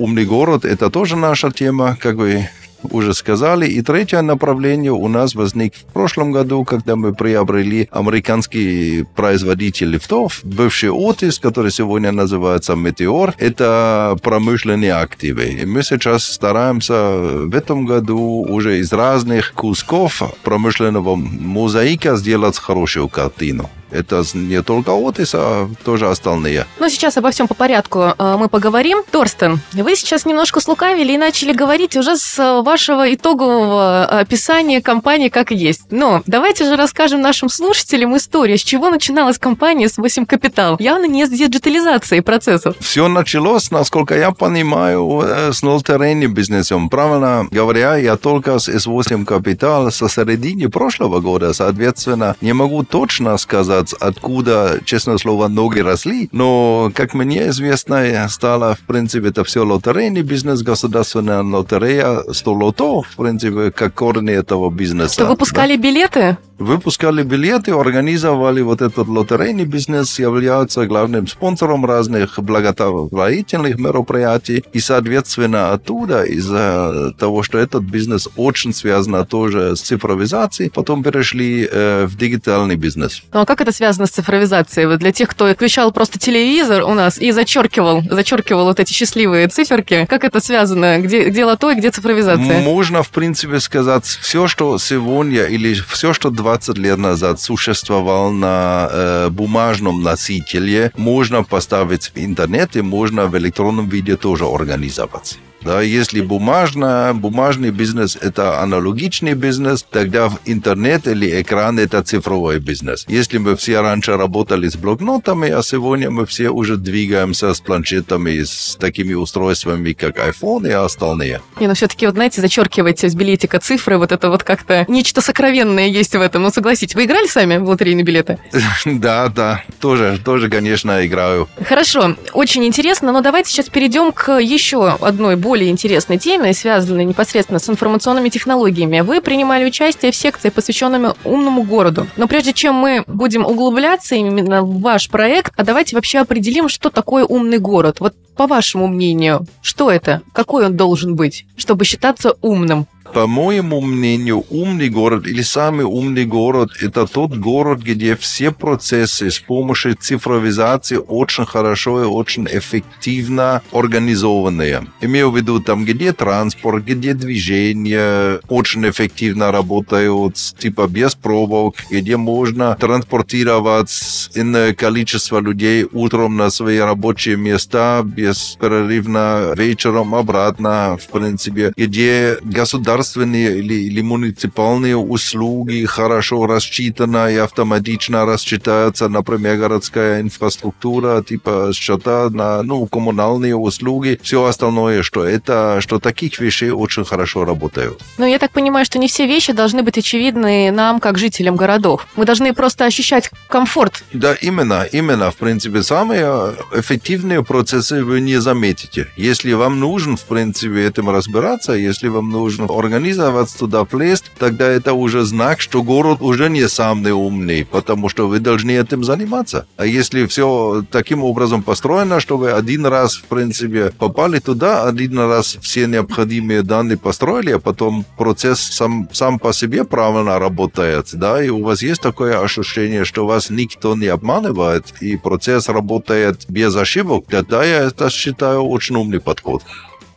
умный город – это тоже наша тема, как вы уже сказали. И третье направление у нас возник в прошлом году, когда мы приобрели американский производитель лифтов, бывший Otis, который сегодня называется Meteor. Это промышленные активы. И мы сейчас стараемся в этом году уже из разных кусков промышленного мозаика сделать хорошую картину. Это не только Отис, а тоже остальные. Ну, сейчас обо всем по порядку э, мы поговорим. Торстен, вы сейчас немножко слукавили и начали говорить уже с э, вашего итогового описания компании как есть. Но давайте же расскажем нашим слушателям историю, с чего начиналась компания с 8 Капитал. Явно не с диджитализации процессов. Все началось, насколько я понимаю, э, с нолтерейни бизнесом. Правильно говоря, я только с S8 Капитал со середины прошлого года, соответственно, не могу точно сказать, сказать, откуда, честное слово, ноги росли. Но, как мне известно, стало, в принципе, это все лотерейный бизнес, государственная лотерея, 100 лото, в принципе, как корни этого бизнеса. Что, выпускали да? билеты? Выпускали билеты, организовали вот этот лотерейный бизнес, являются главным спонсором разных благотворительных мероприятий. И, соответственно, оттуда, из-за того, что этот бизнес очень связан тоже с цифровизацией, потом перешли э, в дигитальный бизнес. Ну а как это связано с цифровизацией? Вот для тех, кто включал просто телевизор у нас и зачеркивал, зачеркивал вот эти счастливые циферки, как это связано? Где, где лото и где цифровизация? Можно, в принципе, сказать, все, что сегодня или все, что два 20 лет назад существовал на э, бумажном носителе, можно поставить в интернете, можно в электронном виде тоже организовать. Да, если бумажно, бумажный бизнес – это аналогичный бизнес, тогда интернет или экран – это цифровой бизнес. Если мы все раньше работали с блокнотами, а сегодня мы все уже двигаемся с планшетами, с такими устройствами, как iPhone и остальные. Не, но все-таки, вот знаете, зачеркиваете с билетика цифры, вот это вот как-то нечто сокровенное есть в этом. Ну, согласитесь, вы играли сами в лотерейные билеты? Да, да, тоже, тоже, конечно, играю. Хорошо, очень интересно, но давайте сейчас перейдем к еще одной более интересной теме, связанной непосредственно с информационными технологиями. Вы принимали участие в секции, посвященной умному городу. Но прежде чем мы будем углубляться именно в ваш проект, а давайте вообще определим, что такое умный город. Вот по вашему мнению, что это? Какой он должен быть, чтобы считаться умным? По моему мнению, умный город или самый умный город – это тот город, где все процессы с помощью цифровизации очень хорошо и очень эффективно организованные. Имею в виду там, где транспорт, где движение очень эффективно работают, типа без пробок, где можно транспортировать иное количество людей утром на свои рабочие места беспрерывно, вечером обратно, в принципе, где государство государственные или, или муниципальные услуги хорошо рассчитаны и автоматично рассчитаются, например, городская инфраструктура, типа счета на ну, коммунальные услуги, все остальное, что это, что таких вещей очень хорошо работают. Но я так понимаю, что не все вещи должны быть очевидны нам, как жителям городов. Мы должны просто ощущать комфорт. Да, именно, именно. В принципе, самые эффективные процессы вы не заметите. Если вам нужен, в принципе, этим разбираться, если вам нужно организовать туда плест, тогда это уже знак, что город уже не самый умный, потому что вы должны этим заниматься. А если все таким образом построено, что вы один раз, в принципе, попали туда, один раз все необходимые данные построили, а потом процесс сам, сам по себе правильно работает, да, и у вас есть такое ощущение, что вас никто не обманывает, и процесс работает без ошибок, тогда я это считаю очень умный подход.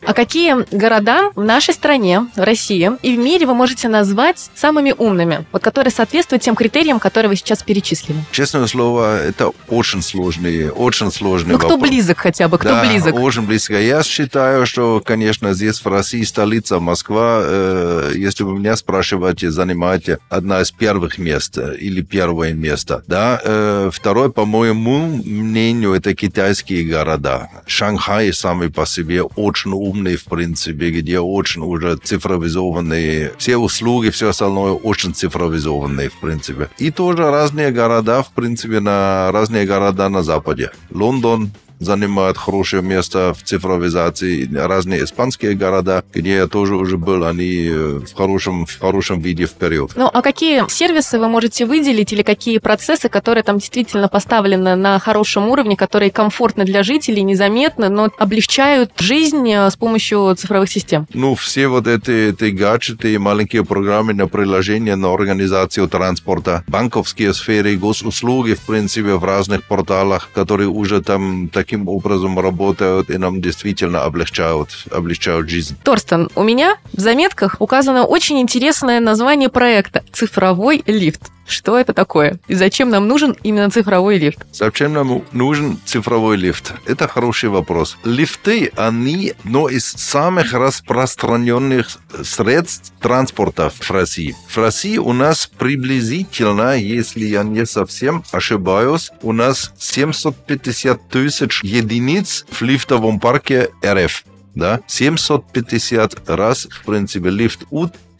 А какие города в нашей стране, в России и в мире вы можете назвать самыми умными, вот которые соответствуют тем критериям, которые вы сейчас перечислили? Честное слово, это очень сложный, очень сложный Ну, кто близок хотя бы, кто да, близок? очень близко. Я считаю, что, конечно, здесь в России столица Москва, э, если вы меня спрашиваете, занимаете одна из первых мест э, или первое место. Да? Э, второе, по моему мнению, это китайские города. Шанхай самый по себе очень умный в принципе, где очень уже цифровизованные, все услуги, все остальное очень цифровизованные, в принципе. И тоже разные города, в принципе, на разные города на Западе. Лондон, занимают хорошее место в цифровизации. Разные испанские города, где я тоже уже был, они э, в хорошем, в хорошем виде вперед. Ну, а какие сервисы вы можете выделить или какие процессы, которые там действительно поставлены на хорошем уровне, которые комфортны для жителей, незаметны, но облегчают жизнь э, с помощью цифровых систем? Ну, все вот эти, эти гаджеты и маленькие программы на приложение на организацию транспорта, банковские сферы, госуслуги, в принципе, в разных порталах, которые уже там таким образом работают и нам действительно облегчают, облегчают жизнь. Торстен, у меня в заметках указано очень интересное название проекта «Цифровой лифт». Что это такое? И зачем нам нужен именно цифровой лифт? Зачем нам нужен цифровой лифт? Это хороший вопрос. Лифты, они одно из самых распространенных средств транспорта в России. В России у нас приблизительно, если я не совсем ошибаюсь, у нас 750 тысяч единиц в лифтовом парке РФ да, 750 раз, в принципе, лифт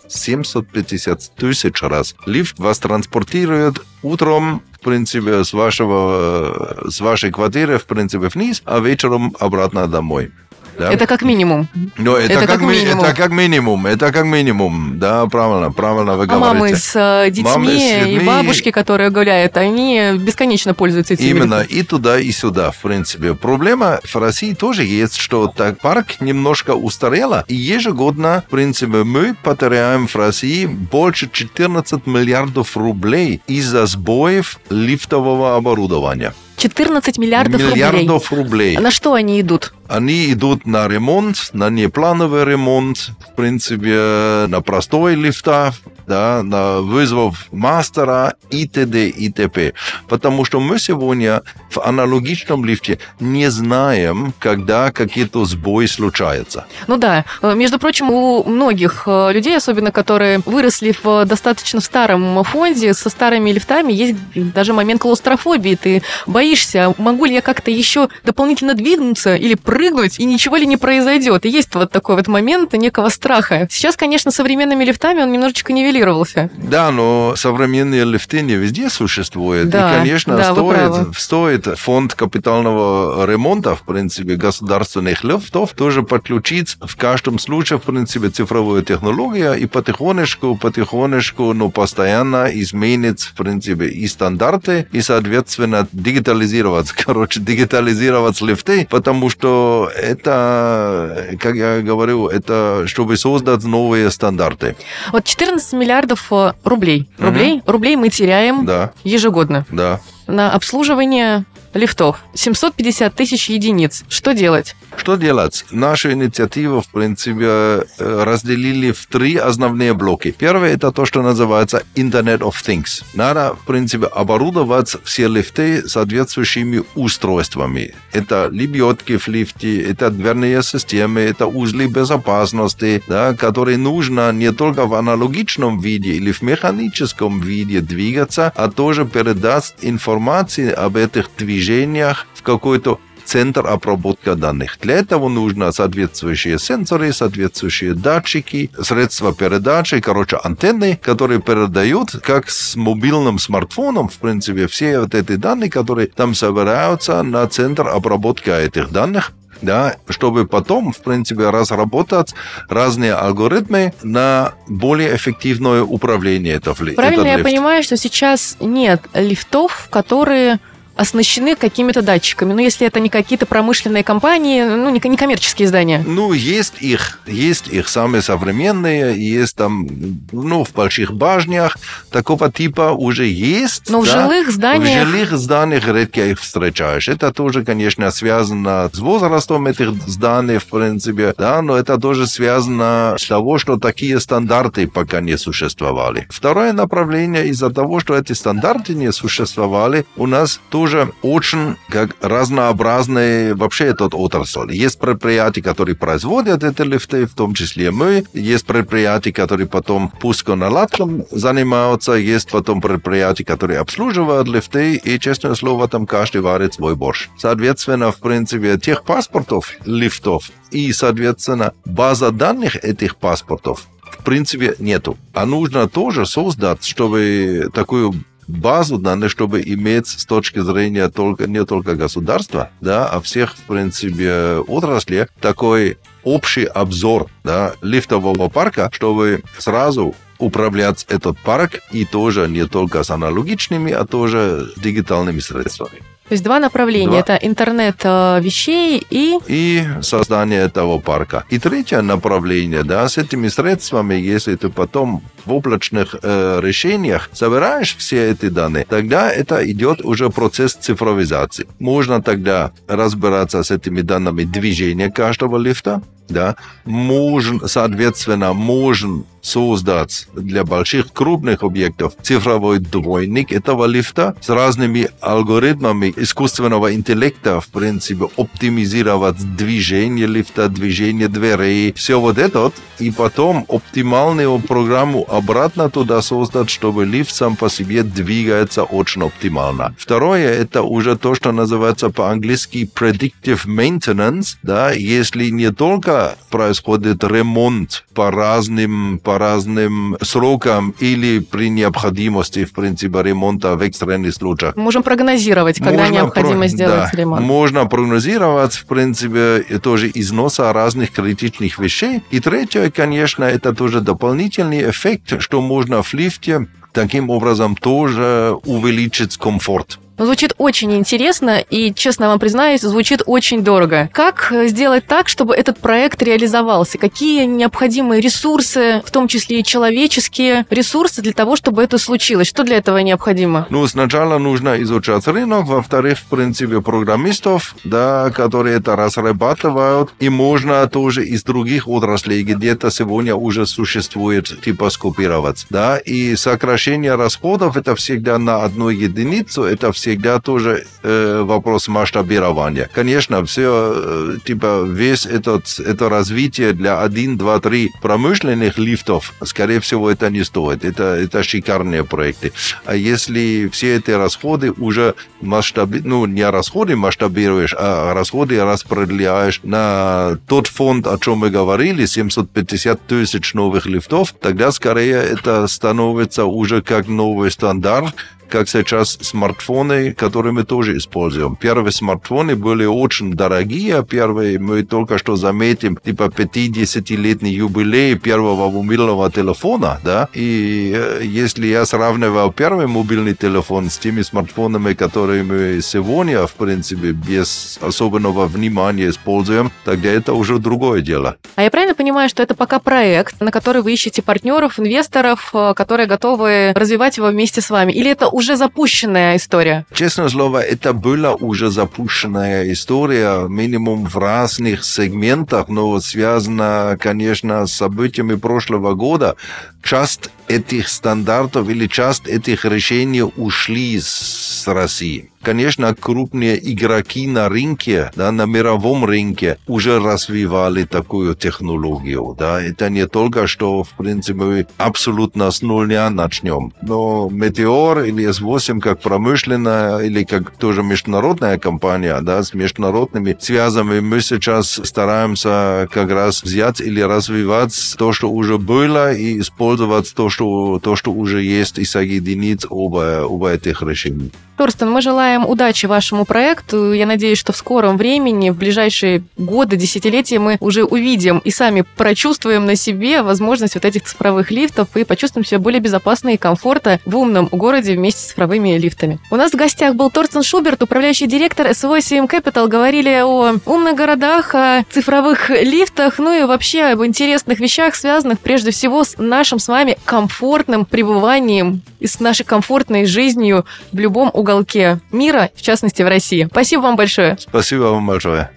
750 тысяч раз. Лифт вас транспортирует утром, в принципе, с, вашего, с вашей квартиры, в принципе, вниз, а вечером обратно домой. Да? Это как минимум. Ну, это, это, как, как минимум. это как минимум. Это как минимум. Да, правильно, правильно вы а говорите. мамы с э, детьми, мамы с детьми и бабушки, которые гуляют, они бесконечно пользуются этим. Именно, и туда, и сюда, в принципе. Проблема в России тоже есть, что так парк немножко устарела, и ежегодно, в принципе, мы потеряем в России больше 14 миллиардов рублей из-за сбоев лифтового оборудования. 14 миллиардов, миллиардов рублей. рублей. А на что они идут? Они идут на ремонт, на неплановый ремонт, в принципе, на простой лифта, да, на вызов мастера и т.д. и т.п. Потому что мы сегодня в аналогичном лифте не знаем, когда какие-то сбои случаются. Ну да. Между прочим, у многих э, людей, особенно которые выросли в достаточно старом фонде, со старыми лифтами, есть даже момент клаустрофобии. Ты боишься, могу ли я как-то еще дополнительно двигаться или прыгнуть, и ничего ли не произойдет. И есть вот такой вот момент некого страха. Сейчас, конечно, современными лифтами он немножечко нивелировался. Да, но современные лифты не везде существуют. Да, и, конечно, да, стоит, стоит фонд капитального ремонта, в принципе, государственных лифтов тоже подключить в каждом случае, в принципе, цифровую технологию и потихонечку, потихонечку, но постоянно изменить, в принципе, и стандарты, и, соответственно, дигитализировать, короче, дигитализировать лифты, потому что это, как я говорю, это чтобы создать новые стандарты. Вот 14 миллиардов э, рублей. Рублей, угу. рублей мы теряем да. ежегодно. Да. На обслуживание лифтов. 750 тысяч единиц. Что делать? Что делать? Нашу инициативу, в принципе, э, разделили в три основные блоки. Первое – это то, что называется Internet of Things. Надо, в принципе, оборудовать все лифты соответствующими устройствами. Это лебедки в лифте, это дверные системы, это узлы безопасности, да, которые нужно не только в аналогичном виде или в механическом виде двигаться, а тоже передаст информацию об этих движениях движениях в какой-то центр обработки данных. Для этого нужно соответствующие сенсоры, соответствующие датчики, средства передачи, короче, антенны, которые передают, как с мобильным смартфоном, в принципе, все вот эти данные, которые там собираются на центр обработки этих данных, да, чтобы потом, в принципе, разработать разные алгоритмы на более эффективное управление этого Правильно я понимаю, что сейчас нет лифтов, которые оснащены какими-то датчиками. Но если это не какие-то промышленные компании, ну, не, не коммерческие здания. Ну, есть их, есть их самые современные, есть там, ну, в больших башнях такого типа уже есть. Но да? в жилых зданиях... В жилых зданиях редко их встречаешь. Это тоже, конечно, связано с возрастом этих зданий, в принципе, да, но это тоже связано с того, что такие стандарты пока не существовали. Второе направление из-за того, что эти стандарты не существовали, у нас тоже тоже очень как разнообразный вообще этот отрасль. Есть предприятия, которые производят эти лифты, в том числе мы. Есть предприятия, которые потом пусконаладком занимаются. Есть потом предприятия, которые обслуживают лифты. И, честное слово, там каждый варит свой борщ. Соответственно, в принципе, тех паспортов лифтов и, соответственно, база данных этих паспортов в принципе нету. А нужно тоже создать, чтобы такую базу данных, чтобы иметь с точки зрения только, не только государства, да, а всех, в принципе, отрасли такой общий обзор да, лифтового парка, чтобы сразу управлять этот парк и тоже не только с аналогичными, а тоже дигитальными средствами. То есть два направления. Два. Это интернет э, вещей и... И создание этого парка. И третье направление, да, с этими средствами, если ты потом в облачных э, решениях собираешь все эти данные, тогда это идет уже процесс цифровизации. Можно тогда разбираться с этими данными движения каждого лифта, да, можно, соответственно, можно создать для больших крупных объектов цифровой двойник этого лифта с разными алгоритмами искусственного интеллекта, в принципе, оптимизировать движение лифта, движение дверей, все вот это, вот, и потом оптимальную программу обратно туда создать, чтобы лифт сам по себе двигается очень оптимально. Второе, это уже то, что называется по-английски predictive maintenance, да, если не только происходит ремонт по разным, по разным срокам или при необходимости, в принципе, ремонта в экстренных случаях. Можем прогнозировать, когда можно необходимо про... сделать да, ремонт. Можно прогнозировать, в принципе, тоже износа разных критичных вещей. И третье, конечно, это тоже дополнительный эффект, что можно в лифте таким образом тоже увеличить комфорт. Звучит очень интересно и, честно вам признаюсь, звучит очень дорого. Как сделать так, чтобы этот проект реализовался? Какие необходимые ресурсы, в том числе и человеческие ресурсы для того, чтобы это случилось? Что для этого необходимо? Ну, сначала нужно изучать рынок, во-вторых, в принципе, программистов, да, которые это разрабатывают, и можно тоже из других отраслей, где-то сегодня уже существует, типа скопировать, да, и сокращение расходов это всегда на одну единицу, это все всегда тоже э, вопрос масштабирования. Конечно, все, э, типа, весь этот, это развитие для 1, 2, 3 промышленных лифтов, скорее всего, это не стоит. Это, это шикарные проекты. А если все эти расходы уже масштаби... ну, не расходы масштабируешь, а расходы распределяешь на тот фонд, о чем мы говорили, 750 тысяч новых лифтов, тогда скорее это становится уже как новый стандарт, как сейчас смартфоны, которые мы тоже используем. Первые смартфоны были очень дорогие. Первые мы только что заметим, типа 50-летний юбилей первого мобильного телефона, да, и э, если я сравнивал первый мобильный телефон с теми смартфонами, которые мы сегодня, в принципе, без особенного внимания используем, тогда это уже другое дело. А я правильно понимаю, что это пока проект, на который вы ищете партнеров, инвесторов, э, которые готовы развивать его вместе с вами? Или это уже запущенная история? Честное слово, это была уже запущенная история, минимум в разных сегментах, но связана, конечно, с событиями прошлого года. Часть этих стандартов или часть этих решений ушли с России. Конечно, крупные игроки на рынке, да, на мировом рынке уже развивали такую технологию. Да. Это не только что, в принципе, абсолютно с нуля начнем. Но Meteor или S8 как промышленная или как тоже международная компания да, с международными связями, мы сейчас стараемся как раз взять или развивать то, что уже было, и использовать то, что, то, что уже есть, и соединить оба, оба этих решений. Торстен, мы желаем удачи вашему проекту. Я надеюсь, что в скором времени, в ближайшие годы, десятилетия мы уже увидим и сами прочувствуем на себе возможность вот этих цифровых лифтов и почувствуем себя более безопасно и комфортно в умном городе вместе с цифровыми лифтами. У нас в гостях был Торстен Шуберт, управляющий директор S8 Capital. Говорили о умных городах, о цифровых лифтах, ну и вообще об интересных вещах, связанных прежде всего с нашим с вами комфортным пребыванием и с нашей комфортной жизнью в любом уголке мира, в частности в России. Спасибо вам большое. Спасибо вам большое.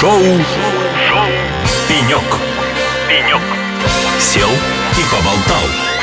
Шоу, Шоу. «Пенек». «Пенек». Сел и поболтал.